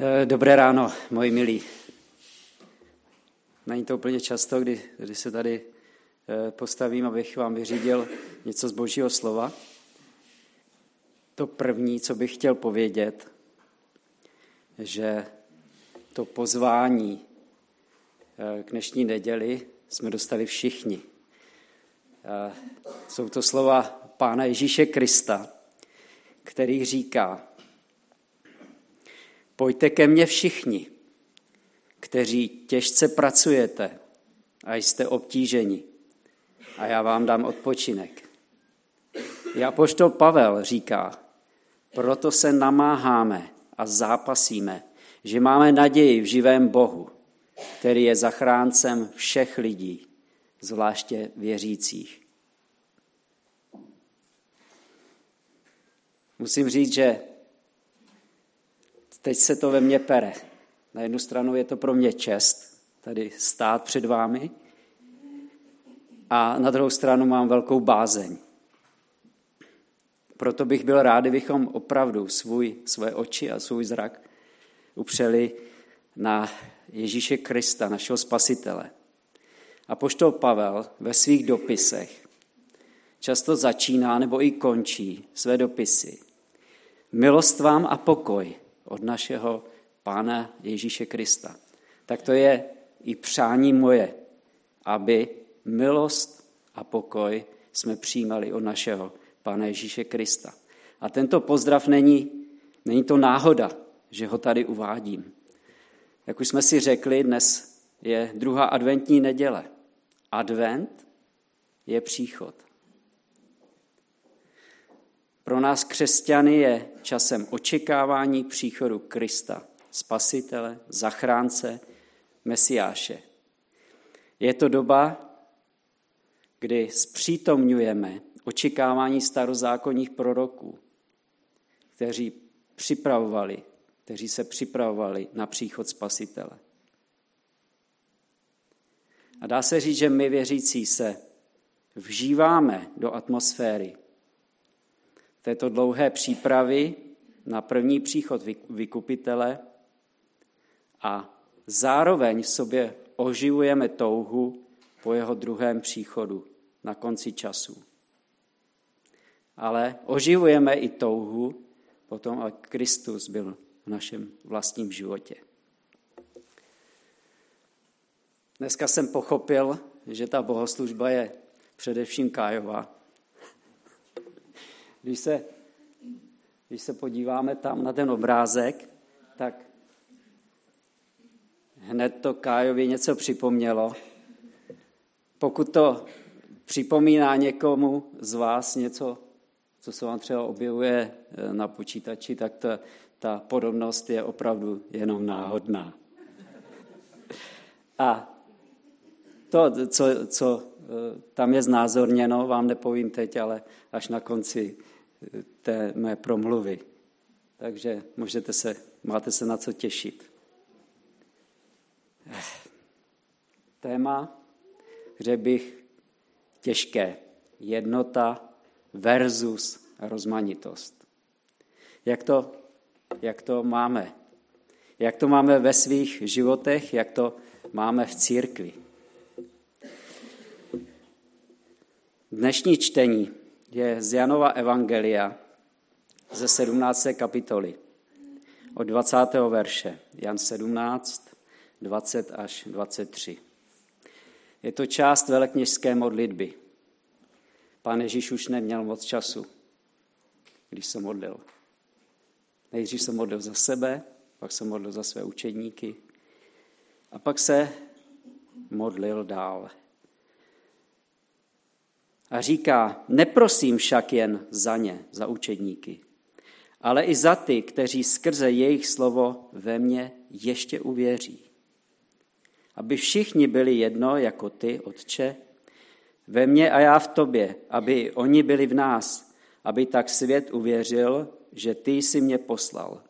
Eh, dobré ráno, moji milí. Není to úplně často, kdy, kdy se tady eh, postavím, abych vám vyřídil něco z Božího slova. To první, co bych chtěl povědět, že to pozvání eh, k dnešní neděli jsme dostali všichni. Jsou to slova Pána Ježíše Krista, který říká, Pojďte ke mně všichni, kteří těžce pracujete a jste obtíženi, a já vám dám odpočinek. I apoštol Pavel říká, proto se namáháme a zápasíme, že máme naději v živém Bohu, který je zachráncem všech lidí, zvláště věřících. Musím říct, že teď se to ve mně pere. Na jednu stranu je to pro mě čest tady stát před vámi a na druhou stranu mám velkou bázeň. Proto bych byl rád, kdybychom opravdu svůj, své oči a svůj zrak upřeli na Ježíše Krista, našeho spasitele. A poštol Pavel ve svých dopisech často začíná nebo i končí své dopisy. Milost vám a pokoj od našeho Pána Ježíše Krista. Tak to je i přání moje, aby milost a pokoj jsme přijímali od našeho Pána Ježíše Krista. A tento pozdrav není, není to náhoda, že ho tady uvádím. Jak už jsme si řekli, dnes je druhá adventní neděle. Advent je příchod. Pro nás křesťany je časem očekávání příchodu Krista, spasitele, zachránce, mesiáše. Je to doba, kdy zpřítomňujeme očekávání starozákonních proroků, kteří připravovali, kteří se připravovali na příchod spasitele. A dá se říct, že my věřící se vžíváme do atmosféry této dlouhé přípravy na první příchod vykupitele a zároveň v sobě oživujeme touhu po jeho druhém příchodu na konci času. Ale oživujeme i touhu potom, aby Kristus byl v našem vlastním životě. Dneska jsem pochopil, že ta bohoslužba je především Kájová. Když se, když se podíváme tam na ten obrázek, tak hned to Kájovi něco připomnělo. Pokud to připomíná někomu z vás něco, co se vám třeba objevuje eh, na počítači, tak ta, ta podobnost je opravdu jenom náhodná. A to, co, co tam je znázorněno, vám nepovím teď, ale až na konci té mé promluvy. Takže můžete se, máte se na co těšit. Téma, bych těžké. Jednota versus rozmanitost. Jak to, jak to máme? Jak to máme ve svých životech? Jak to máme v církvi? Dnešní čtení je z Janova Evangelia ze 17. kapitoly od 20. verše. Jan 17, 20 až 23. Je to část velekněžské modlitby. Pán Ježíš už neměl moc času, když se modlil. Nejdřív se modlil za sebe, pak se modlil za své učedníky a pak se modlil dál. A říká, neprosím však jen za ně, za učedníky, ale i za ty, kteří skrze jejich slovo ve mně ještě uvěří. Aby všichni byli jedno, jako ty, Otče, ve mně a já v tobě, aby oni byli v nás, aby tak svět uvěřil, že ty jsi mě poslal.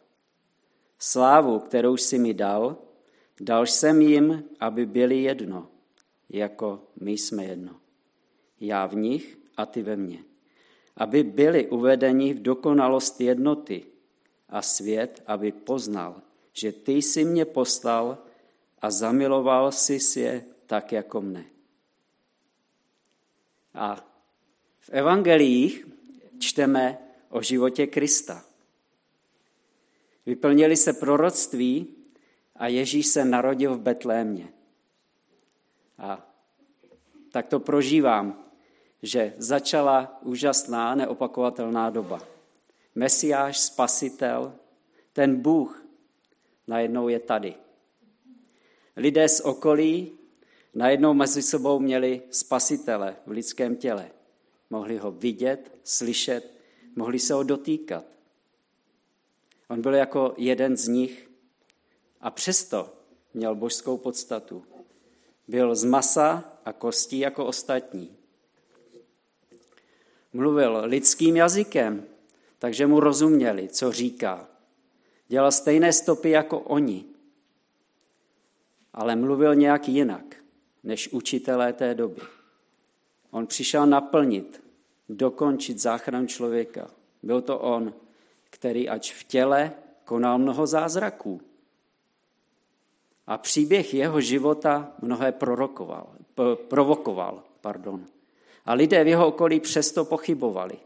Slávu, kterou jsi mi dal, dal jsem jim, aby byli jedno, jako my jsme jedno já v nich a ty ve mně, aby byli uvedeni v dokonalost jednoty a svět, aby poznal, že ty jsi mě poslal a zamiloval jsi je tak jako mne. A v evangeliích čteme o životě Krista. Vyplnili se proroctví a Ježíš se narodil v Betlémě. A tak to prožívám, že začala úžasná, neopakovatelná doba. Mesiáš, spasitel, ten Bůh najednou je tady. Lidé z okolí najednou mezi sebou měli spasitele v lidském těle. Mohli ho vidět, slyšet, mohli se ho dotýkat. On byl jako jeden z nich a přesto měl božskou podstatu. Byl z masa a kostí jako ostatní. Mluvil lidským jazykem, takže mu rozuměli, co říká. Dělal stejné stopy jako oni, ale mluvil nějak jinak než učitelé té doby. On přišel naplnit, dokončit záchranu člověka. Byl to on, který ač v těle konal mnoho zázraků. A příběh jeho života mnohé prorokoval, provokoval. Pardon. A lidé v jeho okolí přesto pochybovali.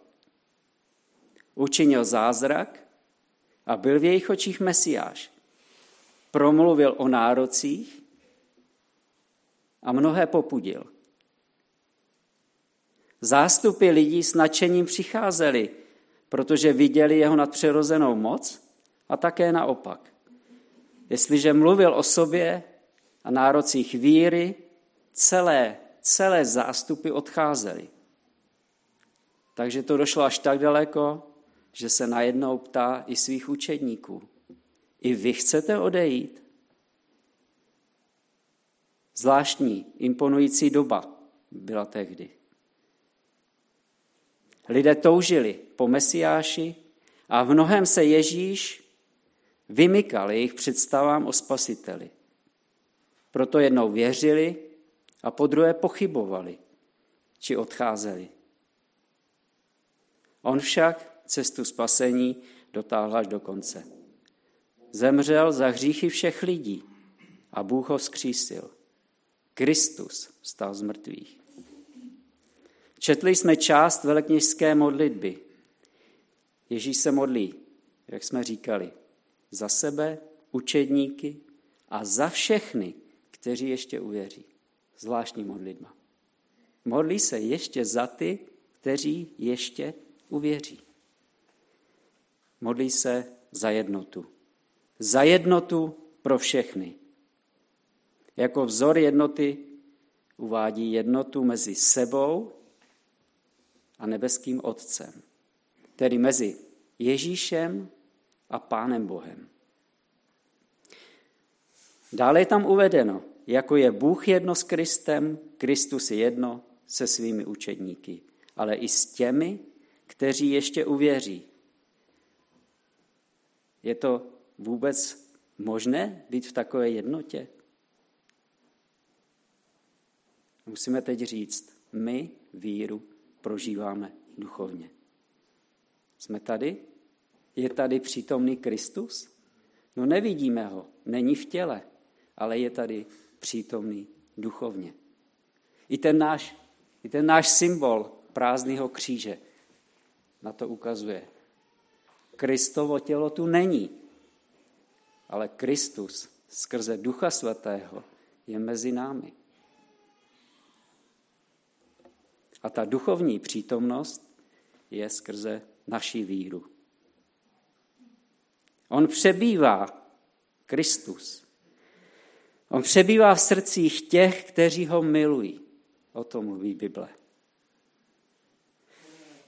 Učinil zázrak a byl v jejich očích mesiáš. Promluvil o nárocích a mnohé popudil. Zástupy lidí s nadšením přicházeli, protože viděli jeho nadpřirozenou moc a také naopak. Jestliže mluvil o sobě a nárocích víry, celé, celé zástupy odcházely. Takže to došlo až tak daleko, že se najednou ptá i svých učedníků. I vy chcete odejít? Zvláštní, imponující doba byla tehdy. Lidé toužili po Mesiáši a v mnohem se Ježíš vymykal jejich představám o spasiteli. Proto jednou věřili a po druhé pochybovali, či odcházeli. On však cestu spasení dotáhl až do konce. Zemřel za hříchy všech lidí a Bůh ho vzkřísil. Kristus vstal z mrtvých. Četli jsme část velekněžské modlitby. Ježíš se modlí, jak jsme říkali, za sebe, učedníky a za všechny, kteří ještě uvěří. Zvláštní modlitba. Modlí se ještě za ty, kteří ještě uvěří. Modlí se za jednotu. Za jednotu pro všechny. Jako vzor jednoty uvádí jednotu mezi sebou a nebeským Otcem, tedy mezi Ježíšem a Pánem Bohem. Dále je tam uvedeno, jako je Bůh jedno s Kristem, Kristus je jedno se svými učedníky, ale i s těmi, kteří ještě uvěří. Je to vůbec možné být v takové jednotě? Musíme teď říct, my víru prožíváme duchovně. Jsme tady? Je tady přítomný Kristus? No nevidíme ho, není v těle, ale je tady přítomný duchovně. I ten náš, i ten náš symbol prázdného kříže na to ukazuje. Kristovo tělo tu není, ale Kristus skrze Ducha Svatého je mezi námi. A ta duchovní přítomnost je skrze naši víru. On přebývá, Kristus. On přebývá v srdcích těch, kteří ho milují. O tom mluví Bible.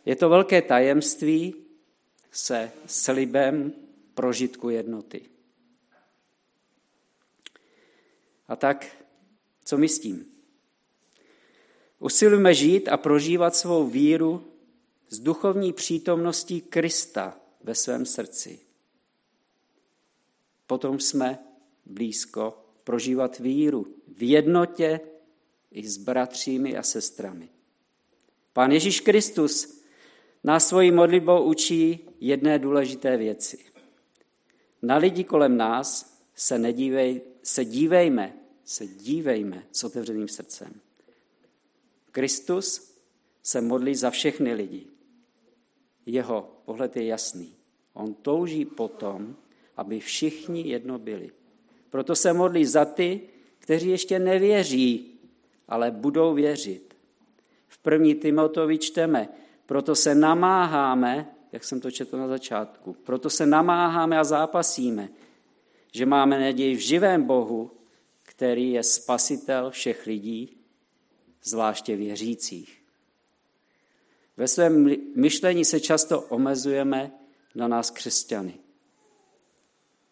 Je to velké tajemství se slibem prožitku jednoty. A tak, co my s tím? Usilujeme žít a prožívat svou víru s duchovní přítomností Krista ve svém srdci. Potom jsme blízko prožívat víru v jednotě i s bratřími a sestrami. Pán Ježíš Kristus nás svojí modlitbou učí jedné důležité věci. Na lidi kolem nás se, nedívej, se dívejme, se dívejme s otevřeným srdcem. Kristus se modlí za všechny lidi. Jeho pohled je jasný. On touží potom, aby všichni jedno byli. Proto se modlí za ty, kteří ještě nevěří, ale budou věřit. V první Timotovi čteme, proto se namáháme, jak jsem to četl na začátku, proto se namáháme a zápasíme, že máme naději v živém Bohu, který je spasitel všech lidí, zvláště věřících. Ve svém myšlení se často omezujeme na nás křesťany.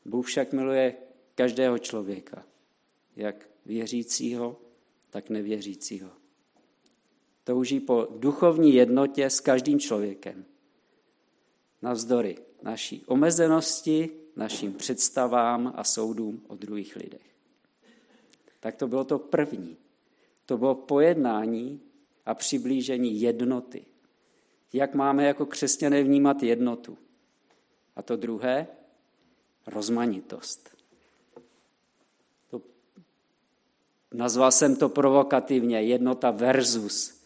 Bůh však miluje každého člověka, jak věřícího, tak nevěřícího. Touží po duchovní jednotě s každým člověkem. Navzdory naší omezenosti, našim představám a soudům o druhých lidech. Tak to bylo to první. To bylo pojednání a přiblížení jednoty. Jak máme jako křesťané vnímat jednotu? A to druhé, rozmanitost. To, nazval jsem to provokativně jednota versus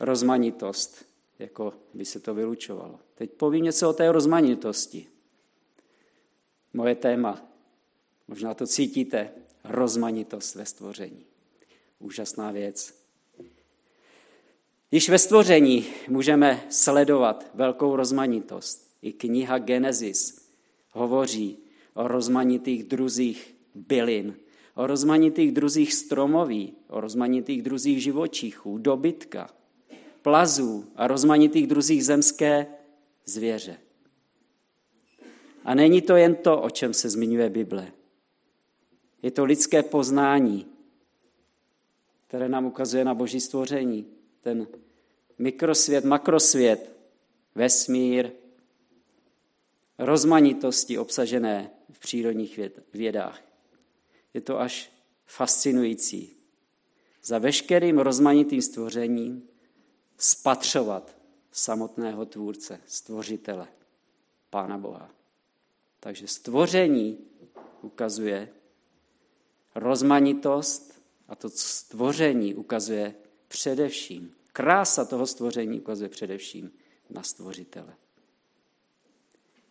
rozmanitost, jako by se to vylučovalo. Teď povím něco o té rozmanitosti. Moje téma, možná to cítíte, rozmanitost ve stvoření. Úžasná věc. Již ve stvoření můžeme sledovat velkou rozmanitost. I kniha Genesis hovoří o rozmanitých druzích bylin, o rozmanitých druzích stromoví, o rozmanitých druzích živočichů, dobytka, plazů a rozmanitých druzích zemské zvěře. A není to jen to, o čem se zmiňuje Bible. Je to lidské poznání, které nám ukazuje na boží stvoření. Ten mikrosvět, makrosvět, vesmír, rozmanitosti obsažené v přírodních vědách. Je to až fascinující. Za veškerým rozmanitým stvořením spatřovat samotného tvůrce, stvořitele, Pána Boha. Takže stvoření ukazuje rozmanitost a to stvoření ukazuje především, krása toho stvoření ukazuje především na stvořitele.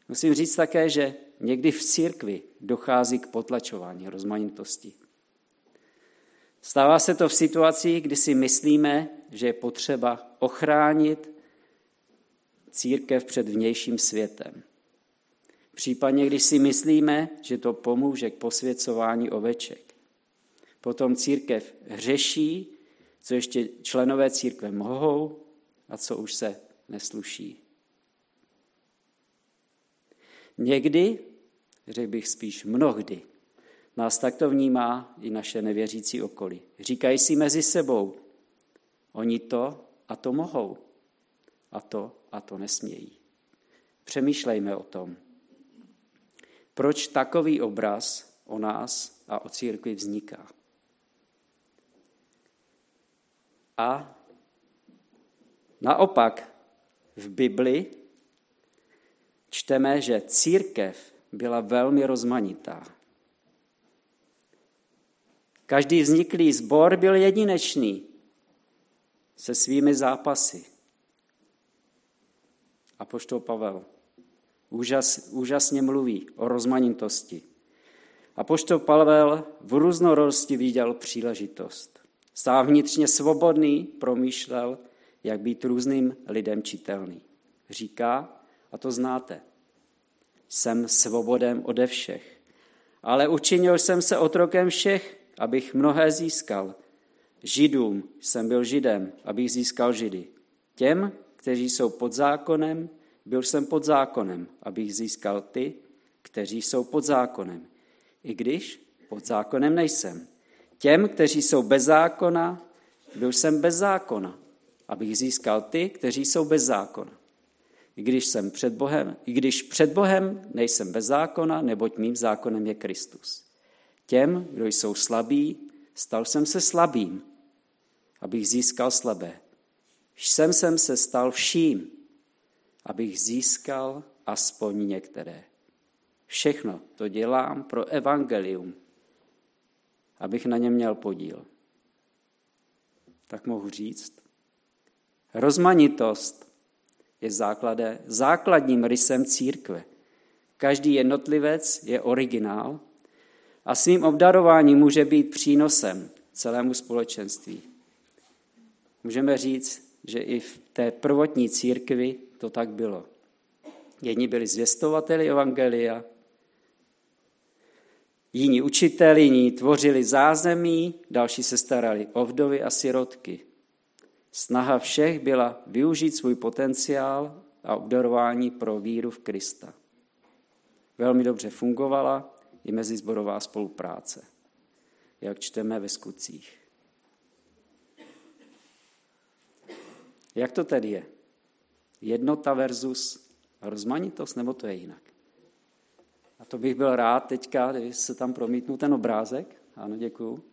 Musím říct také, že někdy v církvi dochází k potlačování rozmanitosti. Stává se to v situaci, kdy si myslíme, že je potřeba ochránit církev před vnějším světem. Případně, když si myslíme, že to pomůže k posvěcování oveček. Potom církev hřeší, co ještě členové církve mohou a co už se nesluší. Někdy, řekl bych spíš mnohdy, nás takto vnímá i naše nevěřící okolí. Říkají si mezi sebou, oni to a to mohou, a to a to nesmějí. Přemýšlejme o tom. Proč takový obraz o nás a o církvi vzniká? A naopak v Bibli čteme, že církev byla velmi rozmanitá. Každý vzniklý sbor byl jedinečný se svými zápasy. A poštol Pavel úžas, úžasně mluví o rozmanitosti. A poštol Pavel v různorodosti viděl příležitost. Stál vnitřně svobodný, promýšlel, jak být různým lidem čitelný. Říká, a to znáte, jsem svobodem ode všech, ale učinil jsem se otrokem všech, abych mnohé získal. Židům jsem byl židem, abych získal židy. Těm, kteří jsou pod zákonem, byl jsem pod zákonem, abych získal ty, kteří jsou pod zákonem, i když pod zákonem nejsem. Těm, kteří jsou bez zákona, byl jsem bez zákona, abych získal ty, kteří jsou bez zákona. I když, jsem před Bohem, I když před Bohem nejsem bez zákona, neboť mým zákonem je Kristus. Těm, kdo jsou slabí, stal jsem se slabým, abych získal slabé. Jsem jsem se stal vším, abych získal aspoň některé. Všechno to dělám pro evangelium, abych na něm měl podíl. Tak mohu říct. Rozmanitost je základe, základním rysem církve. Každý jednotlivec je originál a svým obdarováním může být přínosem celému společenství. Můžeme říct, že i v té prvotní církvi to tak bylo. Jedni byli zvěstovateli evangelia, jiní učiteli, jiní tvořili zázemí, další se starali o vdovy a sirotky. Snaha všech byla využít svůj potenciál a obdarování pro víru v Krista. Velmi dobře fungovala i mezizborová spolupráce, jak čteme ve skutcích. Jak to tedy je? Jednota versus rozmanitost, nebo to je jinak? A to bych byl rád teďka, když se tam promítnu ten obrázek. Ano, děkuju.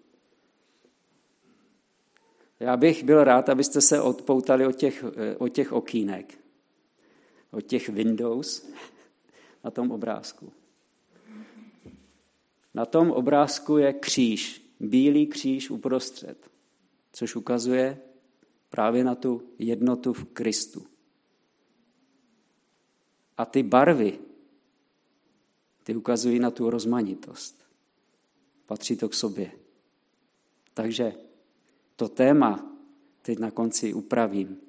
Já bych byl rád, abyste se odpoutali od těch, eh, od těch okýnek, od těch windows na tom obrázku. Na tom obrázku je kříž, bílý kříž uprostřed, což ukazuje právě na tu jednotu v Kristu. A ty barvy, ty ukazují na tu rozmanitost. Patří to k sobě. Takže to téma teď na konci upravím.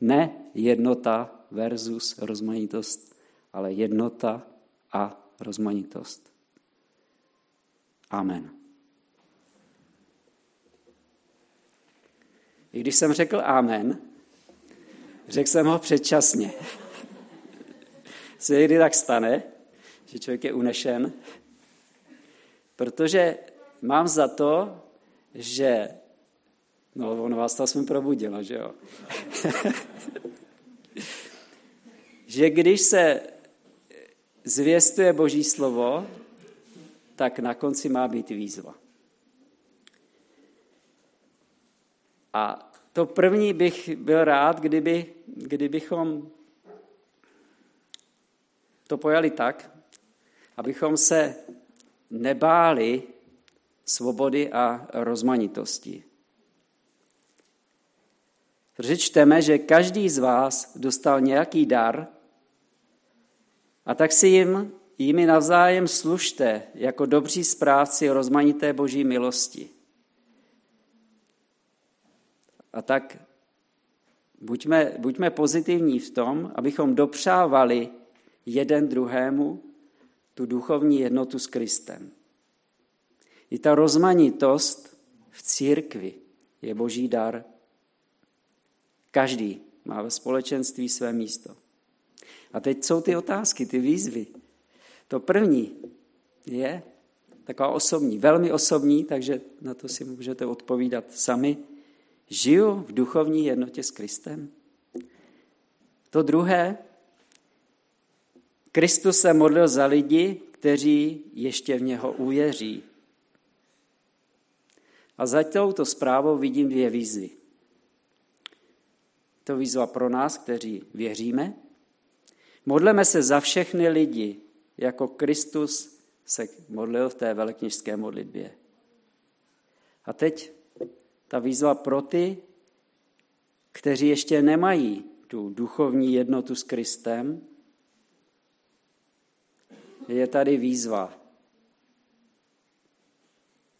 Ne jednota versus rozmanitost, ale jednota a rozmanitost. Amen. I když jsem řekl amen, řekl jsem ho předčasně. Se někdy tak stane, že člověk je unešen, protože mám za to, že No, on vás to jsem probudila, že jo? že když se zvěstuje Boží slovo, tak na konci má být výzva. A to první bych byl rád, kdyby, kdybychom to pojali tak, abychom se nebáli svobody a rozmanitosti. Protože čteme, že každý z vás dostal nějaký dar a tak si jim, jimi navzájem služte jako dobří správci rozmanité boží milosti. A tak buďme, buďme pozitivní v tom, abychom dopřávali jeden druhému tu duchovní jednotu s Kristem. I ta rozmanitost v církvi je boží dar Každý má ve společenství své místo. A teď jsou ty otázky, ty výzvy. To první je taková osobní, velmi osobní, takže na to si můžete odpovídat sami. Žiju v duchovní jednotě s Kristem? To druhé, Kristus se modlil za lidi, kteří ještě v něho uvěří. A za touto zprávou vidím dvě výzvy to výzva pro nás, kteří věříme. Modleme se za všechny lidi, jako Kristus se modlil v té velekněžské modlitbě. A teď ta výzva pro ty, kteří ještě nemají tu duchovní jednotu s Kristem, je tady výzva.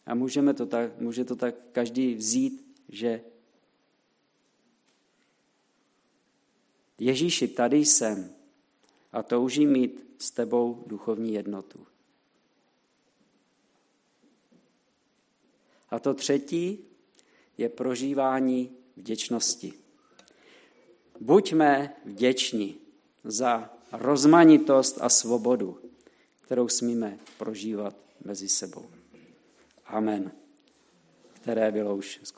A můžeme to tak, může to tak každý vzít, že Ježíši, tady jsem a toužím mít s tebou duchovní jednotu. A to třetí je prožívání vděčnosti. Buďme vděční za rozmanitost a svobodu, kterou smíme prožívat mezi sebou. Amen. Které bylo už skutečně.